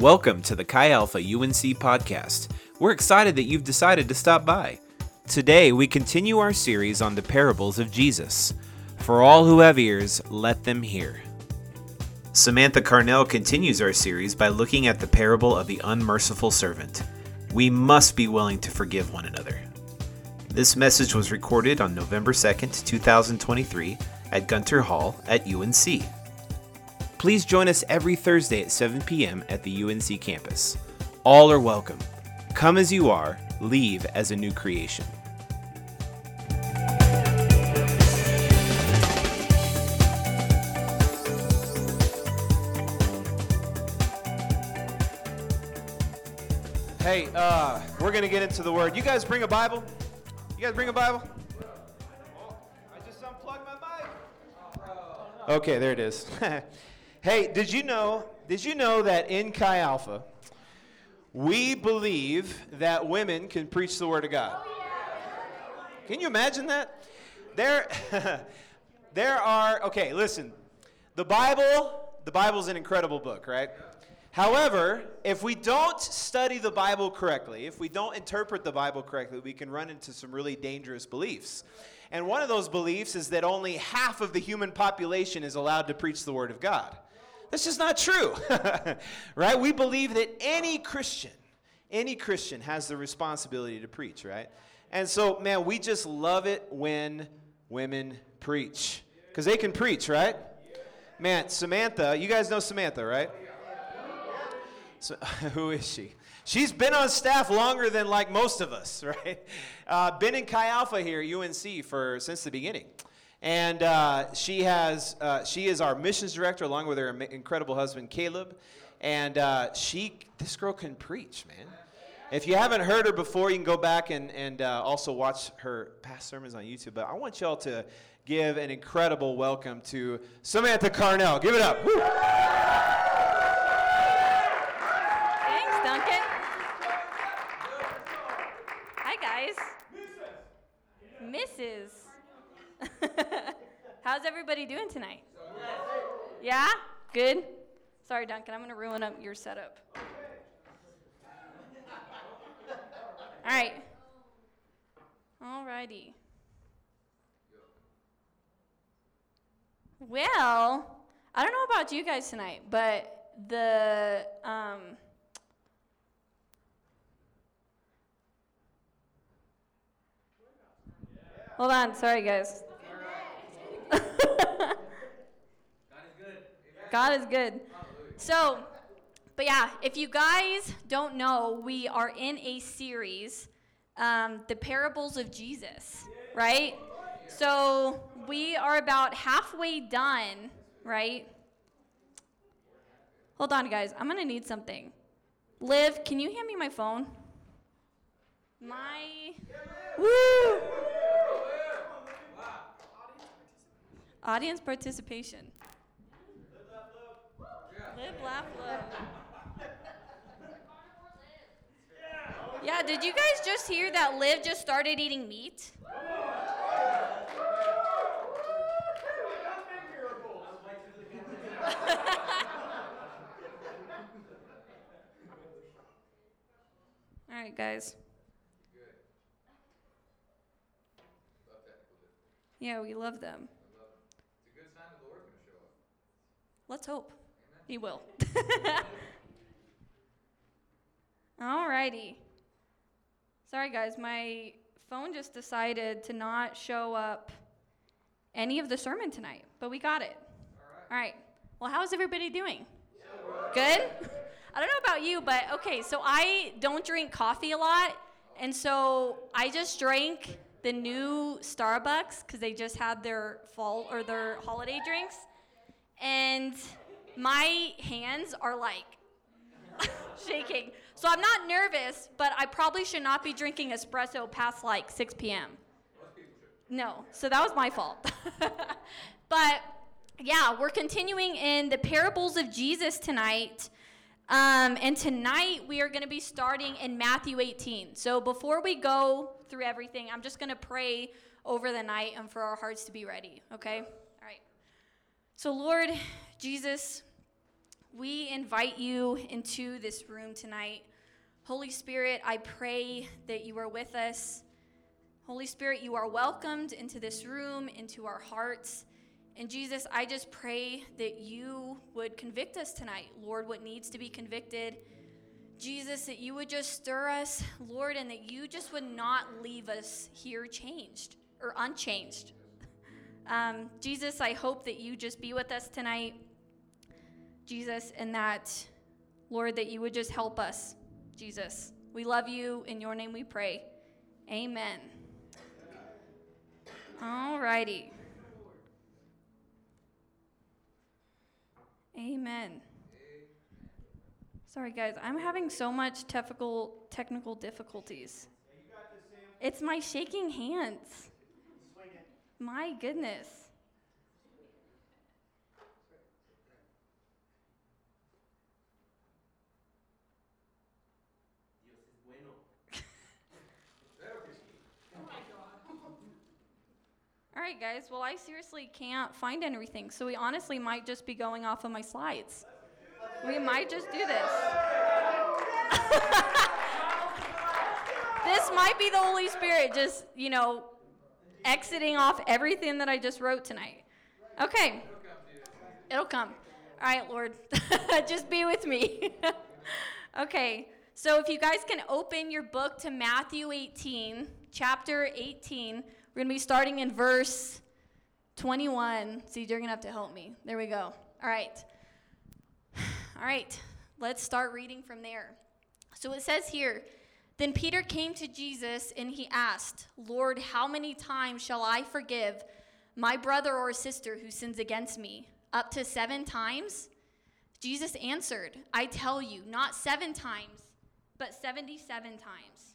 Welcome to the Chi Alpha UNC podcast. We're excited that you've decided to stop by. Today, we continue our series on the parables of Jesus. For all who have ears, let them hear. Samantha Carnell continues our series by looking at the parable of the unmerciful servant. We must be willing to forgive one another. This message was recorded on November 2nd, 2023, at Gunter Hall at UNC. Please join us every Thursday at 7 p.m. at the UNC campus. All are welcome. Come as you are, leave as a new creation. Hey, uh, we're going to get into the word. You guys bring a Bible? You guys bring a Bible? I just unplugged my mic. Okay, there it is. hey, did you know? Did you know that in Chi Alpha, we believe that women can preach the word of God? Oh, can you imagine that? There, there are. Okay, listen. The Bible, the Bible's an incredible book, right? However, if we don't study the Bible correctly, if we don't interpret the Bible correctly, we can run into some really dangerous beliefs. And one of those beliefs is that only half of the human population is allowed to preach the Word of God. That's just not true, right? We believe that any Christian, any Christian has the responsibility to preach, right? And so, man, we just love it when women preach because they can preach, right? Man, Samantha, you guys know Samantha, right? So, who is she? She's been on staff longer than like most of us, right? Uh, been in Chi Alpha here UNC for since the beginning, and uh, she has uh, she is our missions director along with her incredible husband Caleb, and uh, she this girl can preach, man. If you haven't heard her before, you can go back and and uh, also watch her past sermons on YouTube. But I want y'all to give an incredible welcome to Samantha Carnell. Give it up. Woo. Thanks, Duncan. Hi, guys. Mrs. Mrs. How's everybody doing tonight? Yeah? Good? Sorry, Duncan, I'm going to ruin up your setup. All right. All righty. Well, I don't know about you guys tonight, but the um, Hold on, sorry guys. God is good. God is good. So, but yeah, if you guys don't know, we are in a series, um, The Parables of Jesus, right? So we are about halfway done, right? Hold on, guys. I'm going to need something. Liv, can you hand me my phone? My. Woo! Audience participation. Live, laugh, love. Yeah, did you guys just hear that Liv just started eating meat? All right, guys. Yeah, we love them. Let's hope. Amen. He will. Alrighty. Sorry, guys, my phone just decided to not show up any of the sermon tonight, but we got it. All right. All right. Well, how's everybody doing? Good? I don't know about you, but okay, so I don't drink coffee a lot, and so I just drank the new Starbucks because they just had their fall or their holiday drinks and my hands are like shaking. So I'm not nervous, but I probably should not be drinking espresso past like 6 p.m. No, so that was my fault. but yeah, we're continuing in the parables of Jesus tonight. Um, and tonight we are going to be starting in Matthew 18. So before we go through everything, I'm just going to pray over the night and for our hearts to be ready, okay? All right. So, Lord Jesus, we invite you into this room tonight. Holy Spirit, I pray that you are with us. Holy Spirit, you are welcomed into this room, into our hearts. And Jesus, I just pray that you would convict us tonight, Lord, what needs to be convicted. Jesus, that you would just stir us, Lord, and that you just would not leave us here changed or unchanged. Um, Jesus, I hope that you just be with us tonight, Jesus, and that, Lord, that you would just help us, Jesus. We love you. In your name we pray. Amen. All righty. Amen. Sorry, guys, I'm having so much technical technical difficulties. It's my shaking hands. My goodness. All right, guys. Well, I seriously can't find anything, so we honestly might just be going off of my slides. We might just do this. this might be the Holy Spirit just, you know, exiting off everything that I just wrote tonight. Okay. It'll come. All right, Lord. just be with me. okay. So if you guys can open your book to Matthew 18, chapter 18. We're going to be starting in verse 21. See, you're going to have to help me. There we go. All right. All right. Let's start reading from there. So it says here Then Peter came to Jesus and he asked, Lord, how many times shall I forgive my brother or sister who sins against me? Up to seven times? Jesus answered, I tell you, not seven times, but 77 times.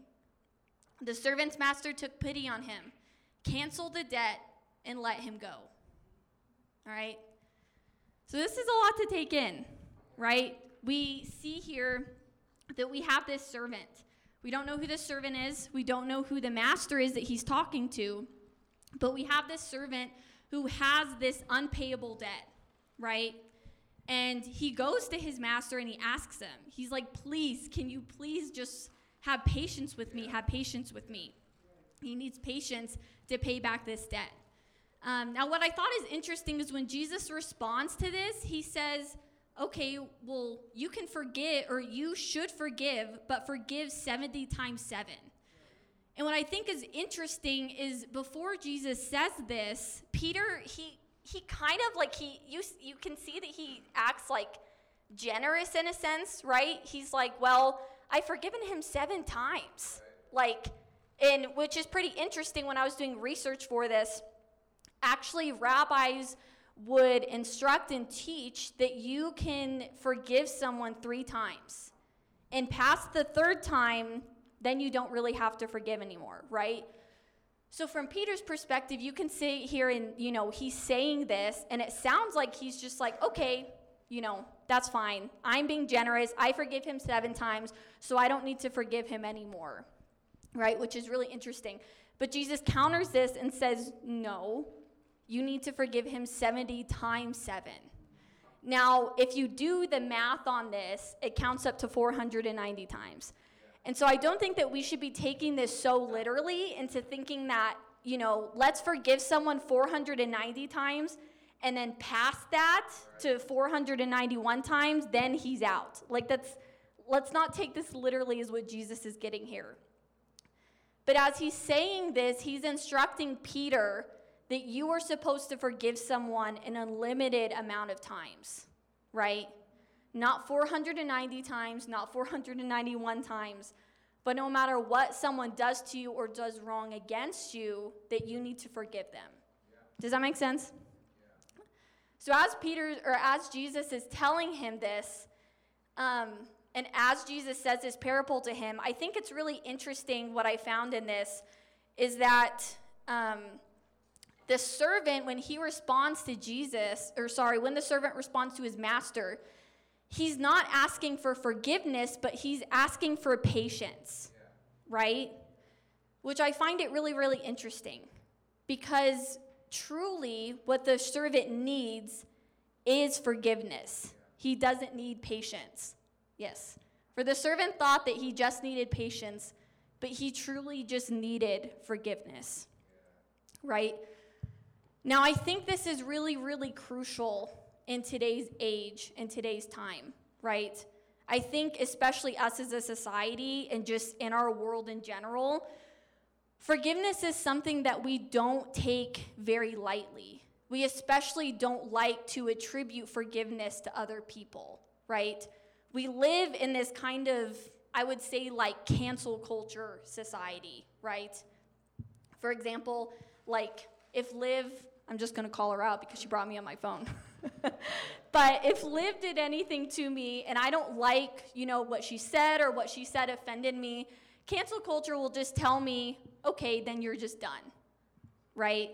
The servant's master took pity on him, canceled the debt, and let him go. All right? So, this is a lot to take in, right? We see here that we have this servant. We don't know who this servant is, we don't know who the master is that he's talking to, but we have this servant who has this unpayable debt, right? And he goes to his master and he asks him, he's like, please, can you please just have patience with me, have patience with me. He needs patience to pay back this debt. Um, now, what I thought is interesting is when Jesus responds to this, he says, okay, well, you can forgive, or you should forgive, but forgive 70 times 7. And what I think is interesting is before Jesus says this, Peter, he he kind of like he you you can see that he acts like generous in a sense, right? He's like, well, I've forgiven him seven times. Like, and which is pretty interesting when I was doing research for this. Actually, rabbis would instruct and teach that you can forgive someone three times. And past the third time, then you don't really have to forgive anymore, right? So from Peter's perspective, you can sit here and, you know, he's saying this and it sounds like he's just like, okay, you know, that's fine. I'm being generous. I forgive him seven times, so I don't need to forgive him anymore. Right? Which is really interesting. But Jesus counters this and says, no, you need to forgive him 70 times seven. Now, if you do the math on this, it counts up to 490 times. And so I don't think that we should be taking this so literally into thinking that, you know, let's forgive someone 490 times and then past that to 491 times, then he's out. Like that's let's not take this literally as what Jesus is getting here. But as he's saying this, he's instructing Peter that you are supposed to forgive someone an unlimited amount of times, right? Not 490 times, not 491 times, but no matter what someone does to you or does wrong against you, that you need to forgive them. Does that make sense? So as Peter or as Jesus is telling him this, um, and as Jesus says this parable to him, I think it's really interesting what I found in this is that um, the servant, when he responds to Jesus, or sorry, when the servant responds to his master, he's not asking for forgiveness, but he's asking for patience, yeah. right? Which I find it really, really interesting because truly what the servant needs is forgiveness. He doesn't need patience. Yes. For the servant thought that he just needed patience, but he truly just needed forgiveness. Right? Now, I think this is really, really crucial in today's age, in today's time, right? I think, especially us as a society and just in our world in general, Forgiveness is something that we don't take very lightly. We especially don't like to attribute forgiveness to other people, right? We live in this kind of, I would say, like cancel culture society, right? For example, like if Liv, I'm just gonna call her out because she brought me on my phone. but if Liv did anything to me and I don't like, you know, what she said or what she said offended me, cancel culture will just tell me, okay, then you're just done, right?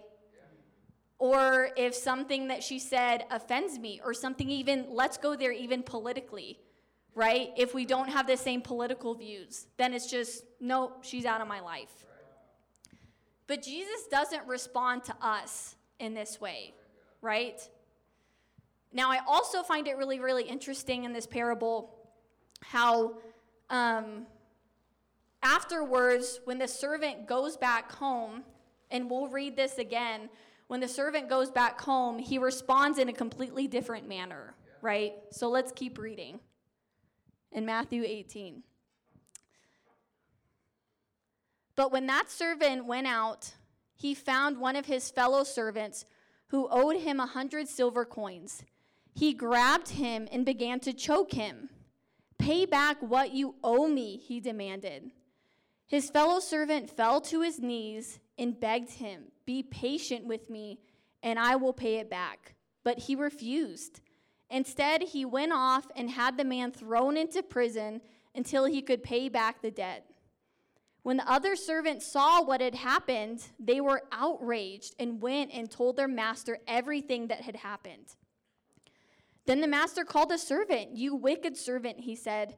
Or if something that she said offends me, or something even, let's go there even politically, right? If we don't have the same political views, then it's just, nope, she's out of my life. But Jesus doesn't respond to us in this way, right? Now, I also find it really, really interesting in this parable how um, Afterwards, when the servant goes back home, and we'll read this again, when the servant goes back home, he responds in a completely different manner, right? So let's keep reading. In Matthew 18. But when that servant went out, he found one of his fellow servants who owed him a hundred silver coins. He grabbed him and began to choke him. Pay back what you owe me, he demanded. His fellow servant fell to his knees and begged him, Be patient with me, and I will pay it back. But he refused. Instead, he went off and had the man thrown into prison until he could pay back the debt. When the other servants saw what had happened, they were outraged and went and told their master everything that had happened. Then the master called the servant. You wicked servant, he said.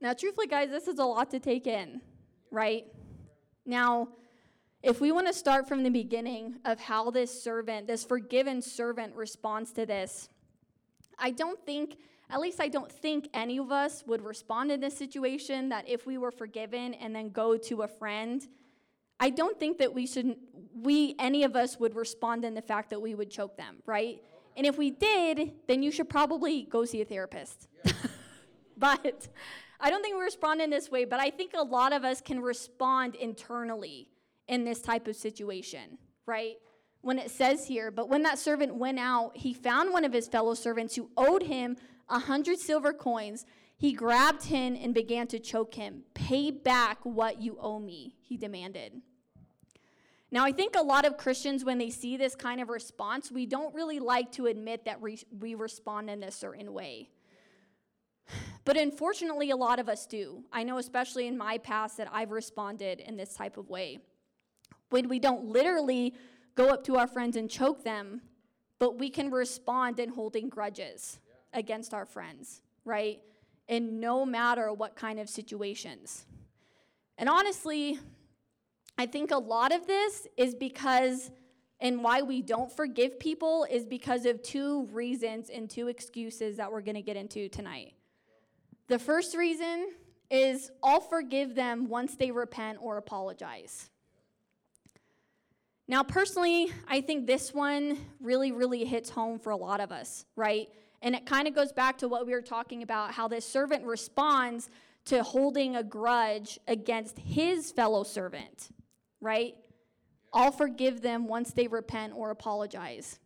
Now, truthfully, guys, this is a lot to take in, right? Now, if we want to start from the beginning of how this servant, this forgiven servant, responds to this, I don't think, at least I don't think any of us would respond in this situation that if we were forgiven and then go to a friend, I don't think that we should, we, any of us would respond in the fact that we would choke them, right? And if we did, then you should probably go see a therapist. Yeah. but I don't think we respond in this way, but I think a lot of us can respond internally in this type of situation, right? When it says here, but when that servant went out, he found one of his fellow servants who owed him a hundred silver coins. He grabbed him and began to choke him. Pay back what you owe me, he demanded. Now, I think a lot of Christians, when they see this kind of response, we don't really like to admit that we, respond in a certain way. But unfortunately, a lot of us do. I know, especially in my past, that I've responded in this type of way. When we don't literally go up to our friends and choke them, but we can respond in holding grudges against our friends, right? And no matter what kind of situations. And honestly, I think a lot of this is because, and why we don't forgive people is because of two reasons and two excuses that we're to get into tonight. The first reason is I'll forgive them once they repent or apologize. Now, personally, I think this one really, really hits home for a lot of us, right? And it kind of goes back to what we were talking about how this servant responds to holding a grudge against his fellow servant, right? I'll forgive them once they repent or apologize.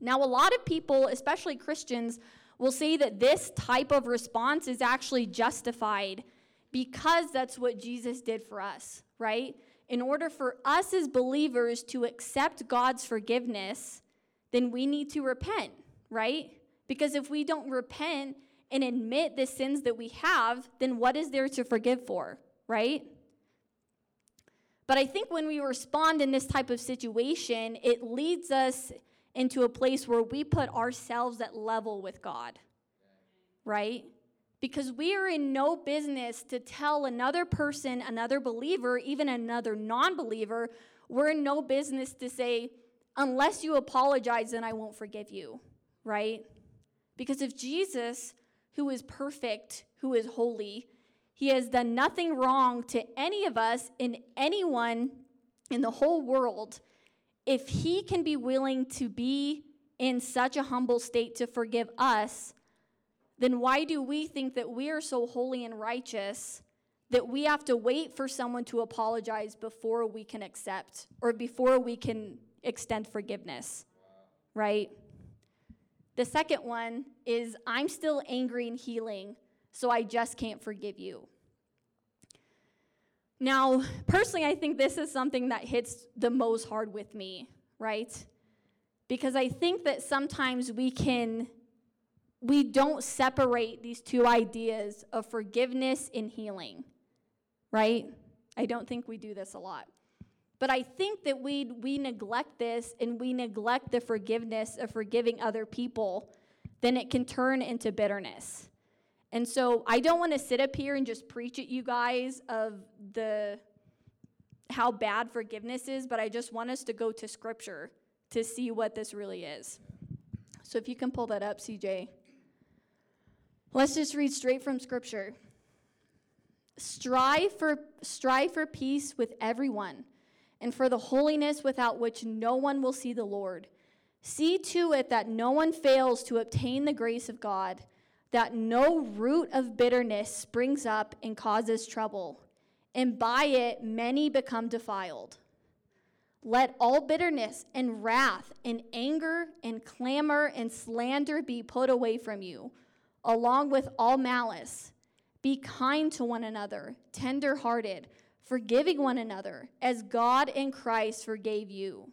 Now, a lot of people, especially Christians, will say that this type of response is actually justified because that's what Jesus did for us, right? In order for us as believers to accept God's forgiveness, then we need to repent, right? Because if we don't repent and admit the sins that we have, then what is there to forgive for, right? But I think when we respond in this type of situation, it leads us into a place where we put ourselves at level with God, right? Because we are in no business to tell another person, another believer, even another non believer, we're in no business to say, unless you apologize, then I won't forgive you, right? Because if Jesus, who is perfect, who is holy, he has done nothing wrong to any of us in anyone in the whole world, if he can be willing to be in such a humble state to forgive us, then why do we think that we are so holy and righteous that we have to wait for someone to apologize before we can accept or before we can extend forgiveness? Right? The second one is I'm still angry and healing, so I just can't forgive you. Now, personally, I think this is something that hits the most hard with me, right? Because I think that sometimes we can, we don't separate these two ideas of forgiveness and healing, right? I don't think we do this a lot. But I think that we, we neglect this and we neglect the forgiveness of forgiving other people, then it can turn into bitterness. And so I don't want to sit up here and just preach at you guys of the how bad forgiveness is, but I just want us to go to scripture to see what this really is. So if you can pull that up, CJ. Let's just read straight from scripture. Strive for strive for peace with everyone and for the holiness without which no one will see the Lord. See to it that no one fails to obtain the grace of God that no root of bitterness springs up and causes trouble, and by it many become defiled. Let all bitterness and wrath and anger and clamor and slander be put away from you, along with all malice. Be kind to one another, tender hearted, forgiving one another, as God in Christ forgave you.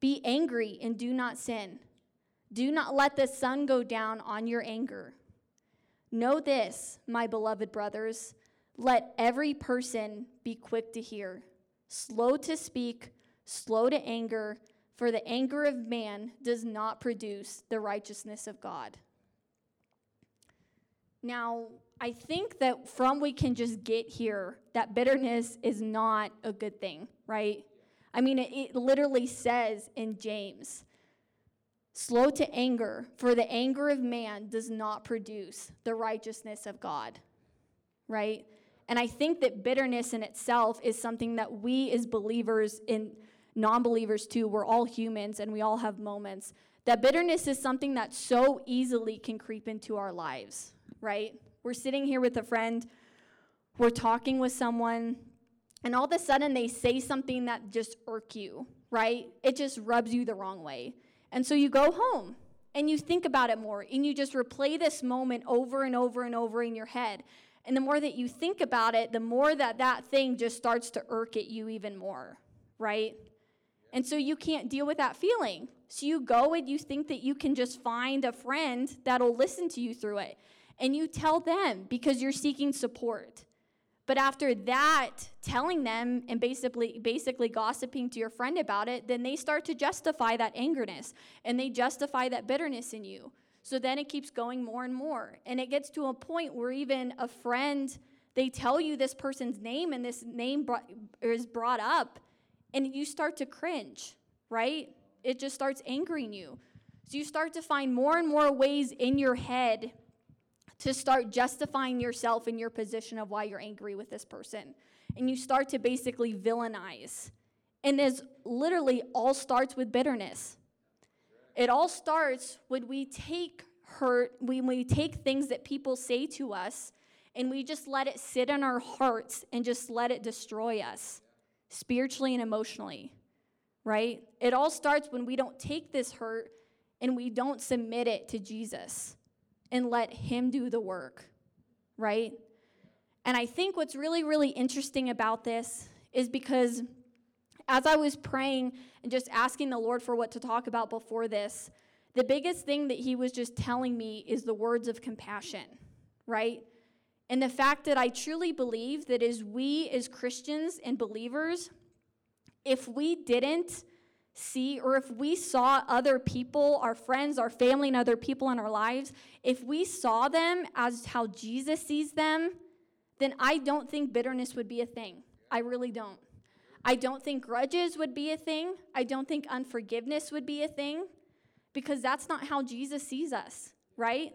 Be angry and do not sin. Do not let the sun go down on your anger. Know this, my beloved brothers let every person be quick to hear, slow to speak, slow to anger, for the anger of man does not produce the righteousness of God. Now, I think that from we can just get here that bitterness is not a good thing, right? I mean, it, it literally says in James slow to anger, for the anger of man does not produce the righteousness of God. Right? And I think that bitterness in itself is something that we as believers in non believers too, we're all humans and we all have moments. That bitterness is something that so easily can creep into our lives, right? We're sitting here with a friend, we're talking with someone, and all of a sudden they say something that just irk you, right? It just rubs you the wrong way. And so you go home and you think about it more and you just replay this moment over and over and over in your head. And the more that you think about it, the more that that thing just starts to irk at you even more, right? And so you can't deal with that feeling. So you go and you think that you can just find a friend that'll listen to you through it. And you tell them because you're seeking support. But after that, telling them and basically basically gossiping to your friend about it, then they start to justify that angerness and they justify that bitterness in you. So then it keeps going more and more. And it gets to a point where even a friend, they tell you this person's name and this name brought, is brought up and you start to cringe, right? It just starts angering you. So you start to find more and more ways in your head to start justifying yourself in your position of why you're angry with this person. And you start to basically villainize. And this literally all starts with bitterness. It all starts when we take hurt, when we take things that people say to us and we just let it sit in our hearts and just let it destroy us spiritually and emotionally, right? It all starts when we don't take this hurt and we don't submit it to Jesus and let Him do the work, right? And I think what's really, really interesting about this is because as I was praying and just asking the Lord for what to talk about before this, the biggest thing that He was just telling me is the words of compassion, right? And the fact that I truly believe that as we, as Christians and believers, if we didn't see or if we saw other people, our friends, our family, and other people in our lives, if we saw them as how Jesus sees them, then I don't think bitterness would be a thing. I really don't. I don't think grudges would be a thing. I don't think unforgiveness would be a thing because that's not how Jesus sees us, right?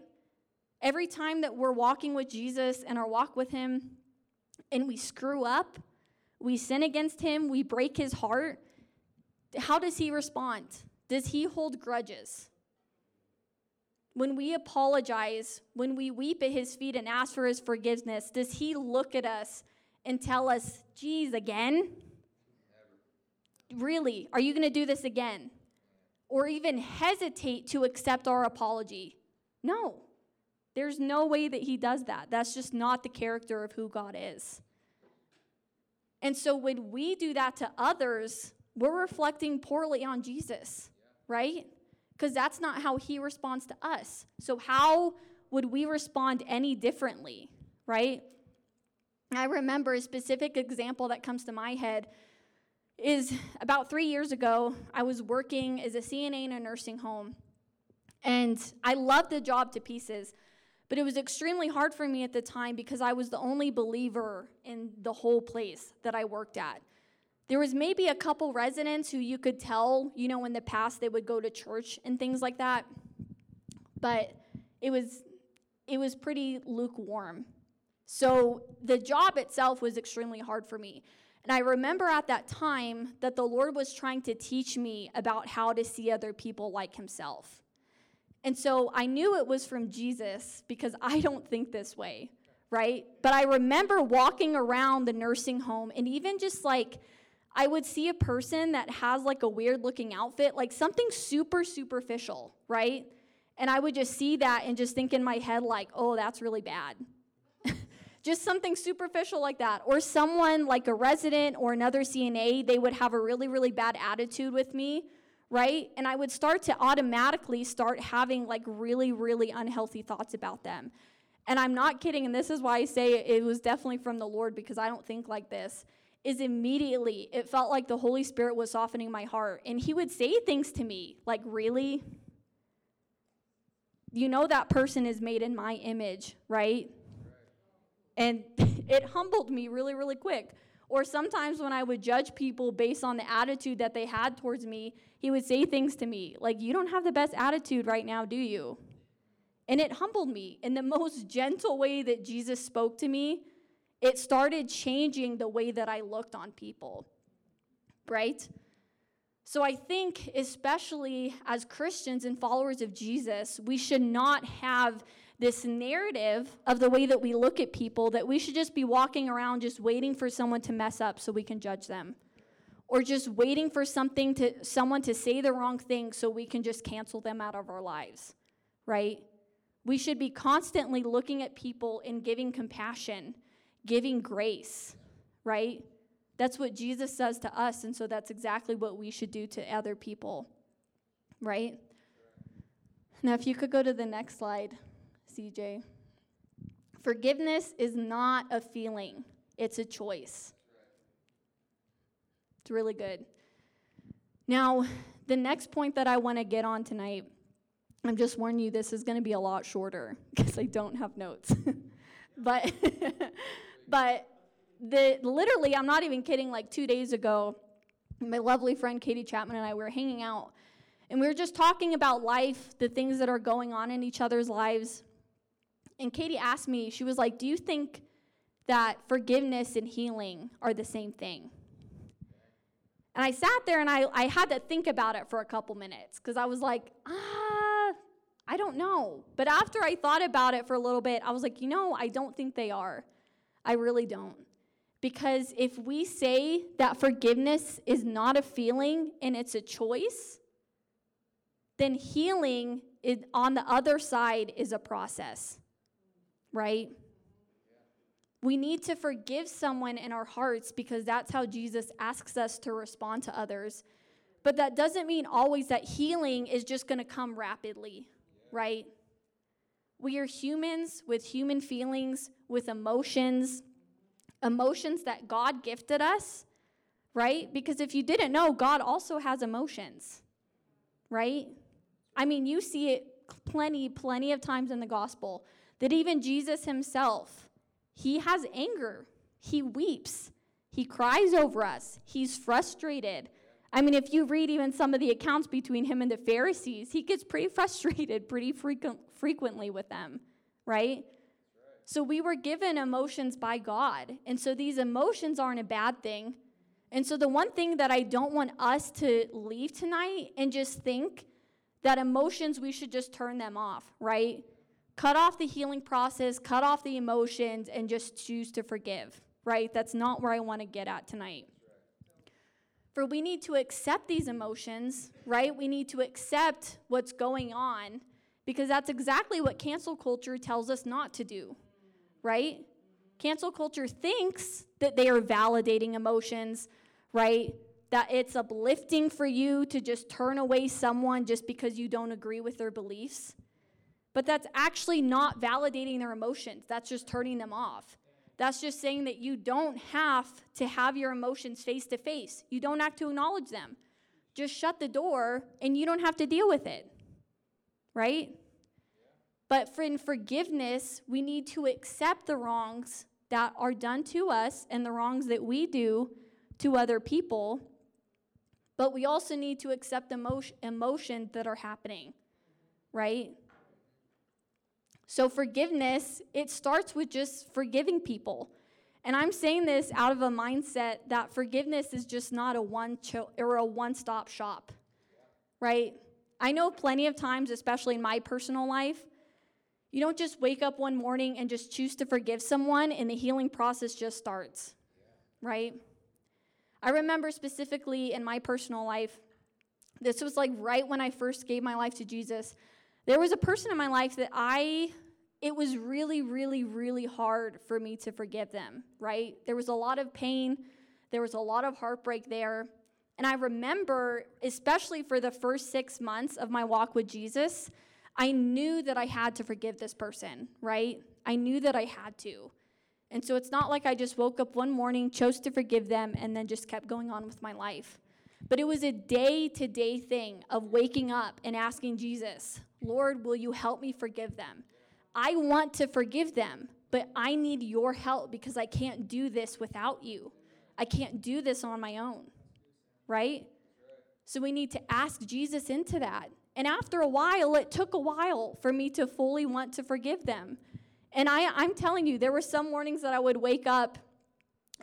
Every time that we're walking with Jesus and our walk with Him and we screw up, we sin against Him, we break His heart, how does He respond? Does He hold grudges? When we apologize, when we weep at His feet and ask for His forgiveness, does He look at us and tell us, geez, again? Really? Are you going to do this again? Or even hesitate to accept our apology? No. There's no way that he does that. That's just not the character of who God is. And so when we do that to others, we're reflecting poorly on Jesus, right? Because that's not how he responds to us. So, how would we respond any differently, right? I remember a specific example that comes to my head is about three years ago, I was working as a CNA in a nursing home. And I loved the job to pieces. But it was extremely hard for me at the time because I was the only believer in the whole place that I worked at. There was maybe a couple residents who you could tell, you know, in the past they would go to church and things like that. But it was it was pretty lukewarm. So the job itself was extremely hard for me. And I remember at that time that the Lord was trying to teach me about how to see other people like himself. And so I knew it was from Jesus because I don't think this way, right? But I remember walking around the nursing home and even just like, I would see a person that has like a weird looking outfit, like something super superficial, right? And I would just see that and just think in my head, like, oh, that's really bad. just something superficial like that. Or someone like a resident or another CNA, they would have a really, really bad attitude with me right? And I would start to automatically start having like really, really unhealthy thoughts about them. And I'm not kidding, and this is why I say it was definitely from the Lord because I don't think like this. Is immediately it felt like the Holy Spirit was softening my heart. And He would say things to me like, Really? You know that person is made in my image, right? And it humbled me really, really quick. Or sometimes when I would judge people based on the attitude that they had towards me, he would say things to me like, You don't have the best attitude right now, do you? And it humbled me in the most gentle way that Jesus spoke to me. It started changing the way that I looked on people, right? So I think, especially as Christians and followers of Jesus, we should not have this narrative of the way that we look at people that we should just be walking around just waiting for someone to mess up so we can judge them or just waiting for something to someone to say the wrong thing so we can just cancel them out of our lives, right? We should be constantly looking at people and giving compassion, giving grace, right? That's what Jesus says to us, and so that's exactly what we should do to other people, right? Now, if you could go to the next slide, CJ. Forgiveness is not a feeling, it's a choice. It's really good. Now, the next point that I want to get on tonight, I'm just warning you, this is going to be a lot shorter because I don't have notes. but, but the literally, I'm not even kidding. Like two days ago, my lovely friend Katie Chapman and I we were hanging out, and we were just talking about life, the things that are going on in each other's lives. And Katie asked me, she was like, "Do you think that forgiveness and healing are the same thing?" And I sat there and I, I had to think about it for a couple minutes because I was like, ah, I don't know. But after I thought about it for a little bit, I was like, you know, I don't think they are. I really don't. Because if we say that forgiveness is not a feeling and it's a choice, then healing is, on the other side is a process, right? We need to forgive someone in our hearts because that's how Jesus asks us to respond to others. But that doesn't mean always that healing is just going to come rapidly, right? We are humans with human feelings, with emotions, emotions that God gifted us, right? Because if you didn't know, God also has emotions, right? I mean, you see it plenty, plenty of times in the gospel that even Jesus himself, he has anger, he weeps, he cries over us, he's frustrated. I mean, if you read even some of the accounts between him and the Pharisees, he gets pretty frustrated pretty frequent, frequently with them, right? So we were given emotions by God. And so these emotions aren't a bad thing. And so the one thing that I don't want us to leave tonight and just think that emotions, we should just turn them off, right? Cut off the healing process, cut off the emotions, and just choose to forgive, right? That's not where I want to get at tonight. For we need to accept these emotions, right? We need to accept what's going on because that's exactly what cancel culture tells us not to do, right? Cancel culture thinks that they are validating emotions, right? that it's uplifting for you to just turn away someone just because you don't agree with their beliefs. But that's actually not validating their emotions. That's just turning them off. That's just saying that you don't have to have your emotions face to face. You don't have to acknowledge them. Just shut the door and you don't have to deal with it. Right? But for in forgiveness, we need to accept the wrongs that are done to us and the wrongs that we do to other people but we also need to accept the emotion, emotions that are happening, right? So, forgiveness, it starts with just forgiving people. And I'm saying this out of a mindset that forgiveness is just not a one cho- or a one-stop shop. Right? I know plenty of times, especially in my personal life, you don't just wake up one morning and just choose to forgive someone and the healing process just starts. Right? I remember specifically in my personal life, this was like right when I first gave my life to Jesus. There was a person in my life that I, it was really, really, really hard for me to forgive them, right? There was a lot of pain, there was a lot of heartbreak there. And I remember, especially for the first six months of my walk with Jesus, I knew that I had to forgive this person, right? I knew that I had to. And so it's not like I just woke up one morning, chose to forgive them, and then just kept going on with my life. But it was a day to day thing of waking up and asking Jesus, Lord, will you help me forgive them? I want to forgive them, but I need your help because I can't do this without you. I can't do this on my own, right? So we need to ask Jesus into that. And after a while, it took a while for me to fully want to forgive them. And I, I'm telling you, there were some mornings that I would wake up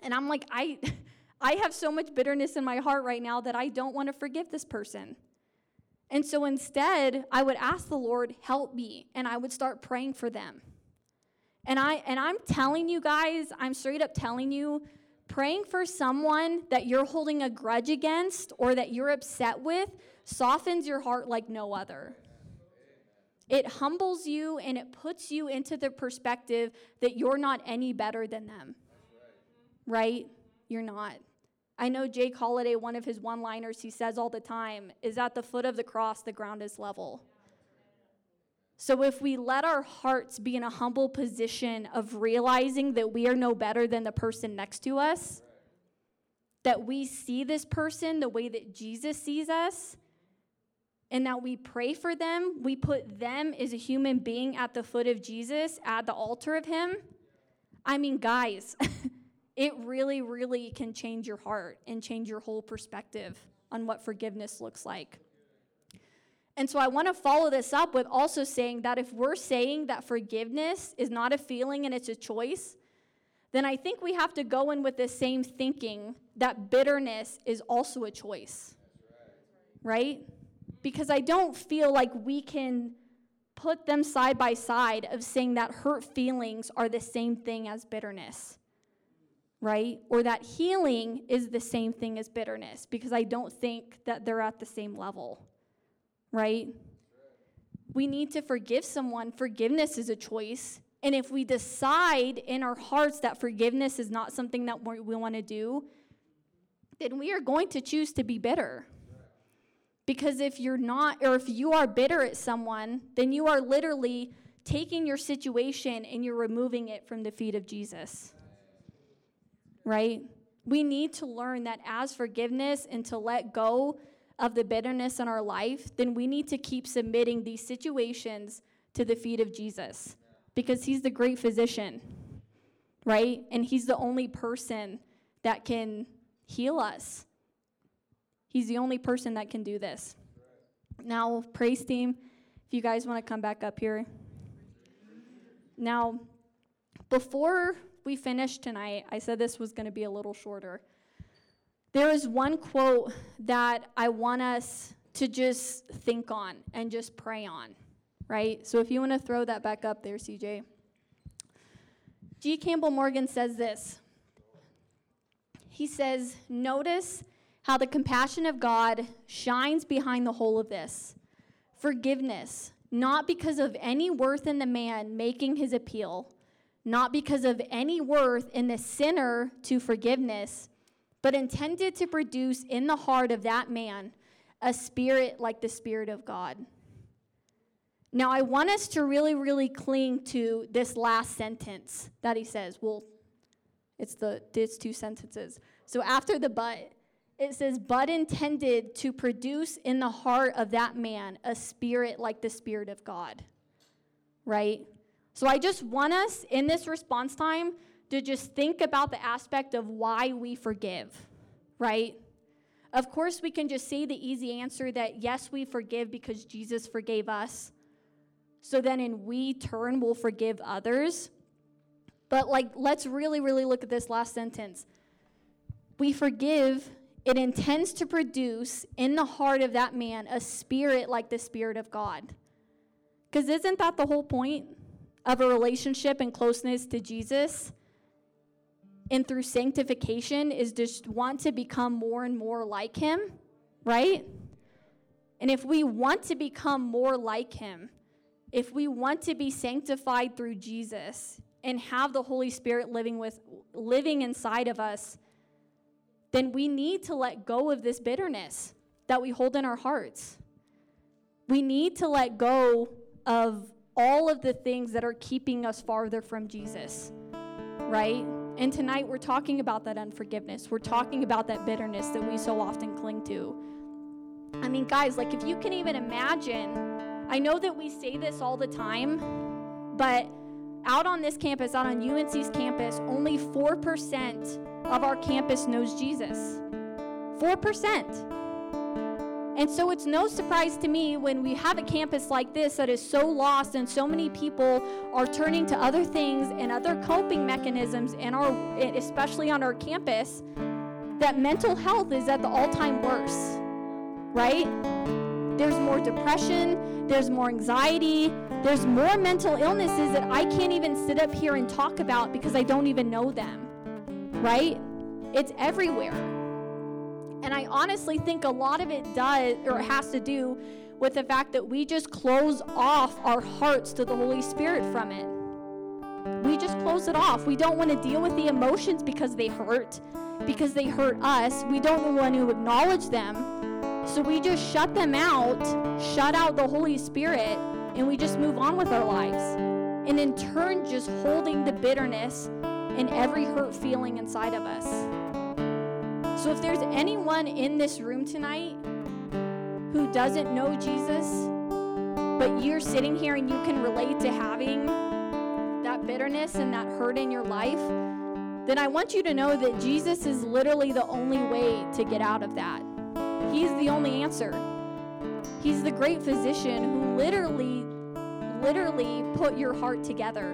and I'm like, I, I have so much bitterness in my heart right now that I don't want to forgive this person. And so instead, I would ask the Lord, help me, and I would start praying for them. And I and I'm telling you guys, I'm straight up telling you, praying for someone that you're holding a grudge against or that you're upset with softens your heart like no other. It humbles you and it puts you into the perspective that you're not any better than them. Right. You're not. I know Jake Holiday, one of his one liners he says all the time is at the foot of the cross, the ground is level. So if we let our hearts be in a humble position of realizing that we are no better than the person next to us, that we see this person the way that Jesus sees us, and that we pray for them, we put them as a human being at the foot of Jesus, at the altar of Him. I mean, guys, it really, really can change your heart and change your whole perspective on what forgiveness looks like. And so I want to follow this up with also saying that if we're saying that forgiveness is not a feeling and it's a choice, then I think we have to go in with the same thinking that bitterness is also a choice. Right? because I don't feel like we can put them side by side of saying that hurt feelings are the same thing as bitterness, right? Or that healing is the same thing as bitterness because I don't think that they're at the same level, right? We need to forgive someone. Forgiveness is a choice. And if we decide in our hearts that forgiveness is not something that we want to do, then we are going to choose to be bitter. Because if you're not, or if you are bitter at someone, then you are literally taking your situation and you're removing it from the feet of Jesus. Right? We need to learn that as forgiveness and to let go of the bitterness in our life, then we need to keep submitting these situations to the feet of Jesus because he's the great physician, right? And he's the only person that can heal us. He's the only person that can do this. Now, praise team, if you guys want to come back up here. Now, before we finish tonight, I said this was going to be a little shorter. There is one quote that I want us to just think on and just pray on, right? So if you want to throw that back up there, CJ. G. Campbell Morgan says this. He says, Notice how the compassion of God shines behind the whole of this. Forgiveness, not because of any worth in the man making his appeal, not because of any worth in the sinner to forgiveness, but intended to produce in the heart of that man a spirit like the Spirit of God. Now, I want us to really, really cling to this last sentence that he says. Well, it's the it's two sentences. So after the but, it says, but intended to produce in the heart of that man a spirit like the Spirit of God. Right? So I just want us in this response time to just think about the aspect of why we forgive, right? Of course, we can just say the easy answer that yes, we forgive because Jesus forgave us. So then in we turn we'll forgive others. But like let's really really look at this last sentence. We forgive it intends to produce in the heart of that man a spirit like the Spirit of God. Because isn't that the whole point of a relationship and closeness to Jesus? And through sanctification, is just want to become more and more like Him, right? And if we want to become more like Him, if we want to be sanctified through Jesus and have the Holy Spirit living with living inside of us, then we need to let go of this bitterness that we hold in our hearts. We need to let go of all of the things that are keeping us farther from Jesus, right? And tonight we're talking about that unforgiveness. We're talking about that bitterness that we so often cling to. I mean, guys, like if you can even imagine, I know that we say this all the time, but out on this campus, out on UNC's campus, only 4% of our campus knows Jesus. 4%. And so it's no surprise to me when we have a campus like this that is so lost and so many people are turning to other things and other coping mechanisms and our especially on our campus that mental health is at the all-time worst. Right? There's more depression, there's more anxiety, there's more mental illnesses that I can't even sit up here and talk about because I don't even know them right? It's everywhere. And I honestly think a lot of it does or has to do with the fact that we just close off our hearts to the Holy Spirit from it. We just close it off. We don't want to deal with the emotions because they hurt, because they hurt us. We don't want to acknowledge them. So we just shut them out, shut out the Holy Spirit, and we just move on with our lives. And in turn, just holding the bitterness and every hurt feeling inside of us. So if there's anyone in this room tonight who doesn't know Jesus, but you're sitting here and you can relate to having that bitterness and that hurt in your life, then I want you to know that Jesus is literally the only way to get out of that. He's the only answer. He's the great physician who literally, literally put your heart together.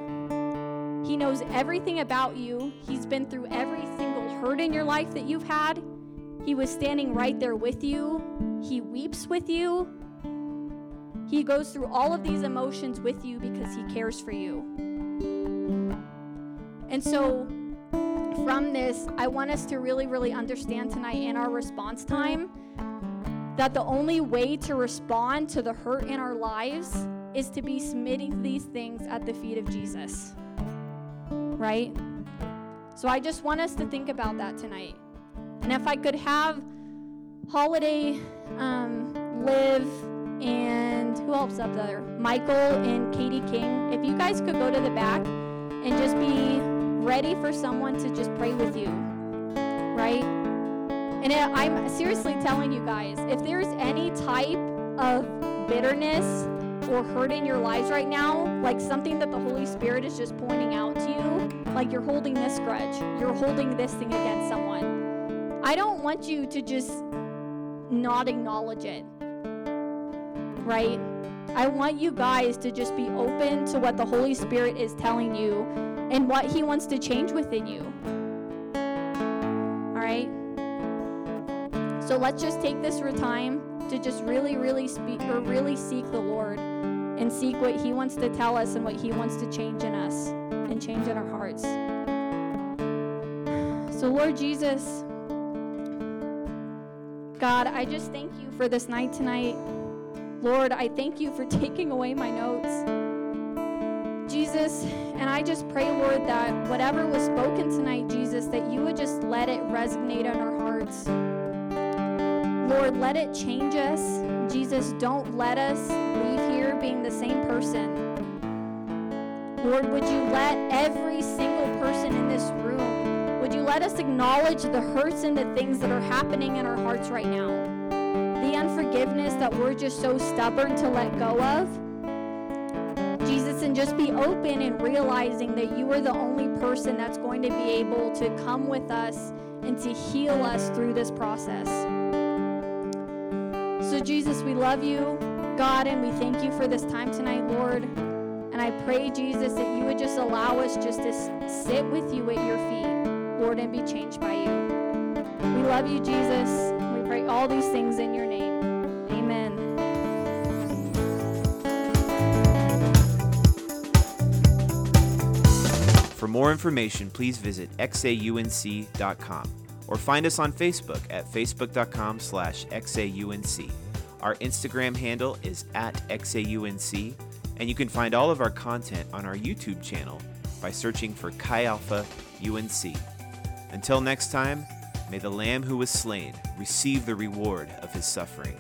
He knows everything about you. He's been through every single hurt in your life that you've had. He was standing right there with you. He weeps with you. He goes through all of these emotions with you because He cares for you. And so, from this, I want us to really, really understand tonight in our response time that the only way to respond to the hurt in our lives is to be submitting these things at the feet of Jesus. Right? So I just want us to think about that tonight. And if I could have Holiday, um, Liv, and who else up there? Michael and Katie King. If you guys could go to the back and just be ready for someone to just pray with you, right? And I'm seriously telling you guys, if there's any type of bitterness or hurt in your lives right now, like something that the Holy Spirit is just pointing out to you, like you're holding this grudge, you're holding this thing against someone, I don't want you to just not acknowledge it, right? I want you guys to just be open to what the Holy Spirit is telling you and what He wants to change within you. All right? So let's just take this time to just really, really speak or really seek the Lord and seek what He wants to tell us and what He wants to change in us and change in our hearts. So, Lord Jesus, God, I just thank you for this night tonight. Lord, I thank you for taking away my notes. Jesus, and I just pray, Lord, that whatever was spoken tonight, Jesus, that you would just let it resonate in our hearts. Lord, let it change us. Jesus, don't let us leave here being the same person. Lord, would you let every single person in this room, would you let us acknowledge the hurts and the things that are happening in our hearts right now? The unforgiveness that we're just so stubborn to let go of. Jesus, and just be open and realizing that you are the only person that's going to be able to come with us and to heal us through this process. So, Jesus, we love you, God, and we thank you for this time tonight, Lord. And I pray, Jesus, that you would just allow us just to sit with you at your feet, Lord, and be changed by you. We love you, Jesus. We pray all these things in your name. Amen. For more information, please visit xaunc.com or find us on Facebook at facebook.com slash xaunc. Our Instagram handle is at xaunc, and you can find all of our content on our YouTube channel by searching for Chi Alpha UNC. Until next time, may the Lamb who was slain receive the reward of his suffering.